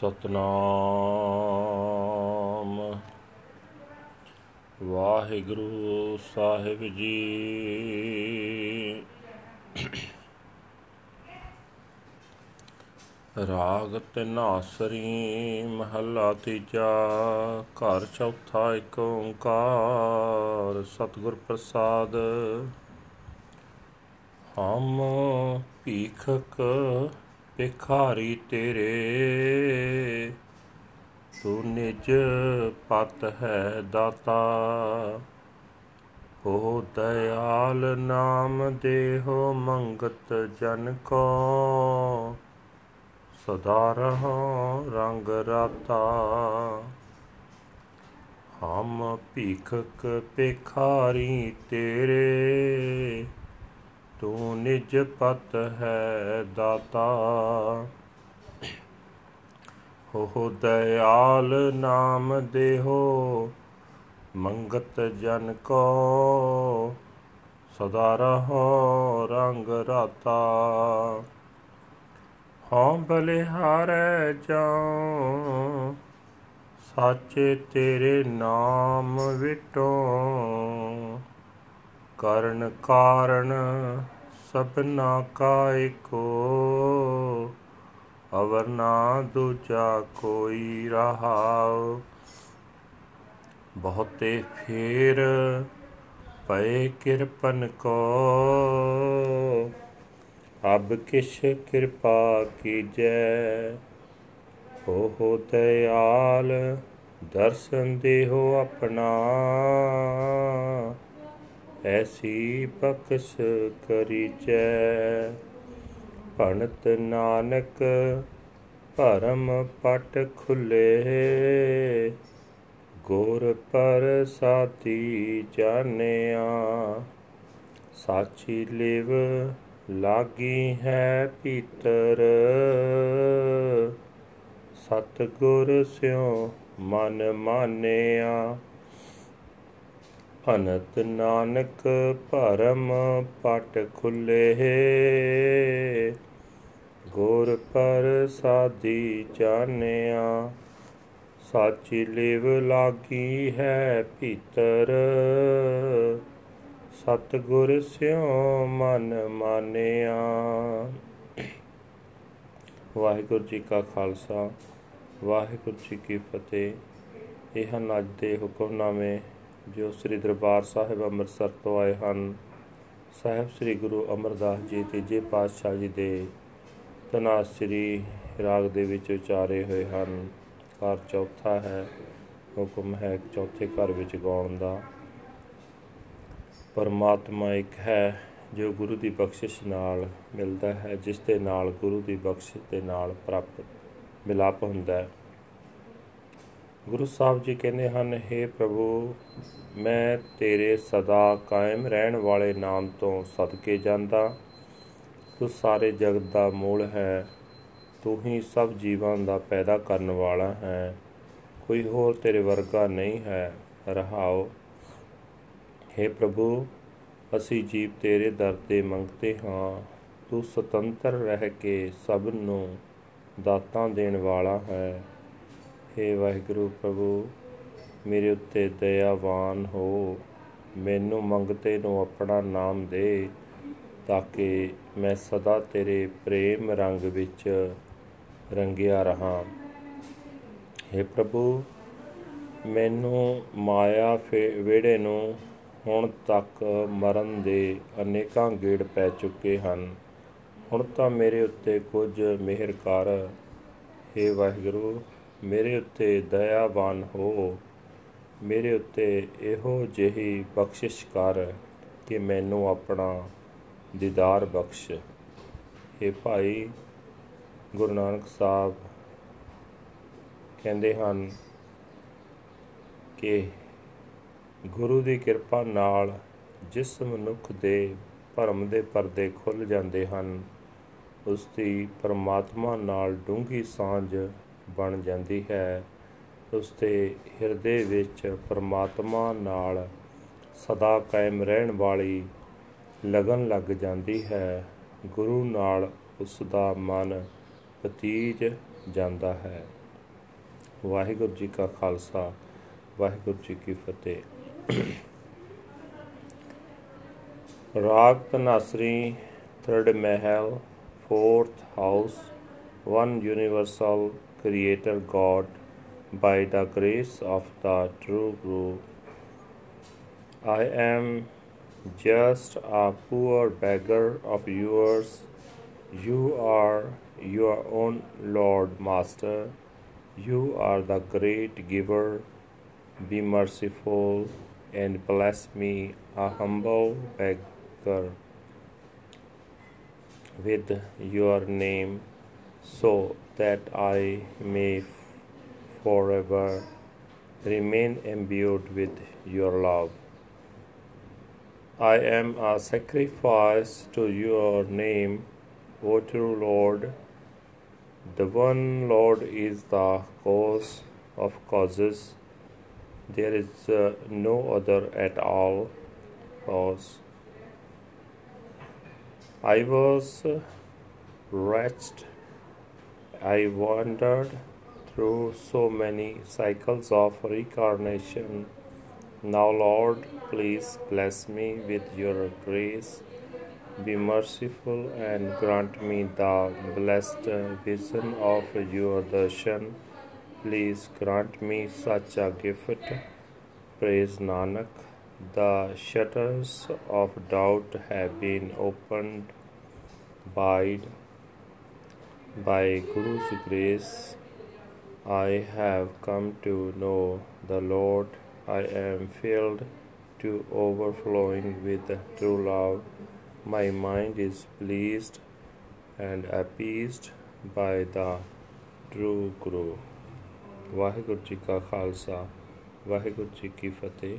ਸਤਨਾਮ। ਵਾਹਿਗੁਰੂ ਸਾਹਿਬ ਜੀ। ਰਾਗ ਤਿਨਾਸਰੀ ਮਹੱਲਾ ਤੀਜਾ, ਘਰ ਚੌਥਾ ਏਕ ਓੰਕਾਰ, ਸਤਿਗੁਰ ਪ੍ਰਸਾਦ। ਹਮ ਭੀਖਕ ਭਿਖਾਰੀ ਤੇਰੇ, ਤੂੰ ਨਿਜ ਪਤ ਹੈ ਦਾਤਾ। ਹੋ ਦਇਆਲ ਨਾਮ ਦੇਹੋ ਮੰਗਤ ਜਨ ਕੋ। ਸਦਾ ਰਹਾ ਰੰਗ ਰਾਤਾ। ਹਮ ਭੀਖਕ ਭਿਖਾਰੀ ਤੇਰੇ ਤੂੰ ਨਿਜ ਪਤ ਹੈ ਦਾਤਾ। ਹੋ ਦਇਆਲ ਨਾਮ ਦੇਹੋ, ਮੰਗਤ ਜਨ ਕੋ, ਸਦਾ ਰਹੋ ਰੰਗ ਰਾਤਾ। ਹਾਂ ਬਲਿਹਾਰੈ ਜਾਉ, ਸਾਚੇ ਤੇਰੇ ਨਾਮ ਵਿਟੋ। ਕਰਨ ਕਾਰਨ ਸਭਨਾ ਕਾ ਏਕੋ ਅਵਰ ਨਾ ਦੂਜਾ ਕੋਈ ਰਹਾਉ। ਬਹੁਤੇ ਫੇਰ ਪਏ ਕਿਰਪਨ ਕੋ, ਅਬ ਕਿਛ ਕਿਰਪਾ ਕੀਜੈ। ਹੋ ਹੋ ਦਇਆਲ ਦਰਸ਼ਨ ਦੇਹੋ ਆਪਣਾ। ਐਸੀ ਬਖਸ਼ ਕਰੀਜੈ। ਭਣਤ ਨਾਨਕ, ਭਰਮ ਪਟ ਖੁੱਲੇ। ਗੁਰ ਪਰ ਸਾਤੀ ਜਾਣਿਆ। ਸਾਚੀ ਲਿਵ ਲਾਗੀ ਹੈ ਪੀਤਰ। ਸਤ ਗੁਰ ਸਿਓ ਮਨ ਮਾਨਿਆ। ਅਨਤ ਨਾਨਕ ਭਰਮ ਪਟ ਖੁੱਲੇ ਗੁਰ ਪਰ ਸਾਦੀ ਜਾਣਿਆ, ਸਾਚੀ ਲਿਵ ਲਾਗੀ ਹੈ ਭੀਤਰ। ਸਤ ਗੁਰ ਸਿਓ ਮਨ ਮਾਨਿਆ। ਵਾਹਿਗੁਰੂ ਜੀ ਕਾ ਖਾਲਸਾ, ਵਾਹਿਗੁਰੂ ਜੀ ਕੀ ਫਤਿਹ। ਇਹ ਹਨ ਅੱਜ ਦੇ ਹੁਕਮਨਾਮੇ ਜੋ ਸ੍ਰੀ ਦਰਬਾਰ ਸਾਹਿਬ ਅੰਮ੍ਰਿਤਸਰ ਤੋਂ ਆਏ ਹਨ, ਸਾਹਿਬ ਸ੍ਰੀ ਗੁਰੂ ਅਮਰਦਾਸ ਜੀ ਤੀਜੇ ਪਾਤਸ਼ਾਹ ਜੀ ਦੇ ਤਨਾਸਰੀ ਰਾਗ ਦੇ ਵਿੱਚ ਉਚਾਰੇ ਹੋਏ ਹਨ। ਘਰ ਚੌਥਾ ਹੈ, ਹੁਕਮ ਹੈ ਚੌਥੇ ਘਰ ਵਿੱਚ ਗਾਉਣ ਦਾ। ਪਰਮਾਤਮਾ ਇੱਕ ਹੈ ਜੋ ਗੁਰੂ ਦੀ ਬਖਸ਼ਿਸ਼ ਨਾਲ ਮਿਲਦਾ ਹੈ, ਜਿਸ ਦੇ ਨਾਲ ਗੁਰੂ ਦੀ ਬਖਸ਼ਿਸ਼ ਦੇ ਨਾਲ ਪ੍ਰਾਪਤ, ਮਿਲਾਪ ਹੁੰਦਾ ਹੈ। ਗੁਰੂ ਸਾਹਿਬ ਜੀ ਕਹਿੰਦੇ ਹਨ हे ਪ੍ਰਭੂ, ਮੈਂ ਤੇਰੇ ਸਦਾ ਕਾਇਮ ਰਹਿਣ ਵਾਲੇ ਨਾਮ ਤੋਂ ਸਦਕੇ ਜਾਂਦਾ। ਤੂੰ ਸਾਰੇ ਜਗਤ ਦਾ ਮੂਲ ਹੈ। ਤੂੰ ਹੀ ਸਭ ਜੀਵਾਂ ਦਾ ਪੈਦਾ ਕਰਨ ਵਾਲਾ ਹੈ। ਕੋਈ ਹੋਰ ਤੇਰੇ ਵਰਗਾ ਨਹੀਂ ਹੈ। ਰਹਾਓ। हे ਪ੍ਰਭੂ, ਅਸੀਂ ਜੀਵ ਤੇਰੇ ਦਰ ਤੇ ਮੰਗਤੇ ਹਾਂ। ਤੂੰ ਸੁਤੰਤਰ ਰਹਿ ਕੇ ਸਭ ਨੂੰ ਦਾਤਾਂ ਦੇਣ ਵਾਲਾ ਹੈ। हे ਵਾਹਿਗੁਰੂ ਪ੍ਰਭੂ ਮੇਰੇ ਉੱਤੇ ਦਇਆਵਾਨ ਹੋ ਮੈਨੂੰ ਮੰਗਤੇ ਨੂੰ ਆਪਣਾ ਨਾਮ ਦੇ ਤਾਂ ਕਿ ਮੈਂ ਸਦਾ ਤੇਰੇ ਪ੍ਰੇਮ ਰੰਗ ਵਿੱਚ ਰੰਗਿਆ ਰਹਾ हे ਪ੍ਰਭੂ ਮੈਨੂੰ ਮਾਇਆ ਵਿਹੜੇ ਨੂੰ ਹੁਣ ਤੱਕ ਮਰਨ ਦੇ ਅਨੇਕਾਂ ਗੇੜ ਪੈ ਚੁੱਕੇ ਹਨ ਹੁਣ ਤਾਂ ਮੇਰੇ ਉੱਤੇ ਕੁਝ ਮਿਹਰ ਕਰ हे ਵਾਹਿਗੁਰੂ ਮੇਰੇ ਉੱਤੇ ਦਇਆਵਾਨ ਹੋ। ਮੇਰੇ ਉੱਤੇ ਇਹੋ ਜਿਹੀ ਬਖਸ਼ਿਸ਼ ਕਰ ਕਿ ਮੈਨੂੰ ਆਪਣਾ ਦੀਦਾਰ ਬਖਸ਼। ਇਹ ਭਾਈ ਗੁਰੂ ਨਾਨਕ ਸਾਹਿਬ ਕਹਿੰਦੇ ਹਨ ਕਿ ਗੁਰੂ ਦੀ ਕਿਰਪਾ ਨਾਲ ਜਿਸ ਮਨੁੱਖ ਦੇ ਭਰਮ ਦੇ ਪਰਦੇ ਖੁੱਲ ਜਾਂਦੇ ਹਨ, ਉਸ ਦੀ ਪਰਮਾਤਮਾ ਨਾਲ ਡੂੰਘੀ ਸਾਂਝ ਬਣ ਜਾਂਦੀ ਹੈ ਉਸ ਦੇ ਹਿਰਦੇ ਵਿੱਚ ਪਰਮਾਤਮਾ ਨਾਲ ਸਦਾ ਕਾਇਮ ਰਹਿਣ ਵਾਲੀ ਲਗਨ ਲੱਗ ਜਾਂਦੀ ਹੈ। ਗੁਰੂ ਨਾਲ ਉਸ ਦਾ ਮਨ ਪਤੀਜ ਜਾਂਦਾ ਹੈ। ਵਾਹਿਗੁਰੂ ਜੀ ਕਾ ਖਾਲਸਾ, ਵਾਹਿਗੁਰੂ ਜੀ ਕੀ ਫਤਿਹ। ਰਾਗ ਤਨਾਸਰੀ ਥਰਡ ਮਹਿਲ fourth house one universal creator god by the grace of the true guru. I am just a poor beggar of yours. You are your own lord master. You are the great giver. Be merciful and bless me a humble beggar with your name so that I may forever remain imbued with your love. I am a sacrifice to your name, O true Lord. The one Lord is the cause of causes. There is uh, no other at all cause. I was wretched. I wandered through so many cycles of reincarnation. Now, Lord, please bless me with your grace. Be merciful and grant me the blessed vision of your darshan. Please grant me such a gift. Praise Nanak. The shutters of doubt have been opened wide by Guru's grace. I have come to know the Lord. I am filled to overflowing with true love. My mind is pleased and appeased by the true Guru. Waheguru ji ਕਾ ਖਾਲਸਾ ਵਾਹਿਗੁਰੂ ਜੀ ਕੀ ਫਤਿਹ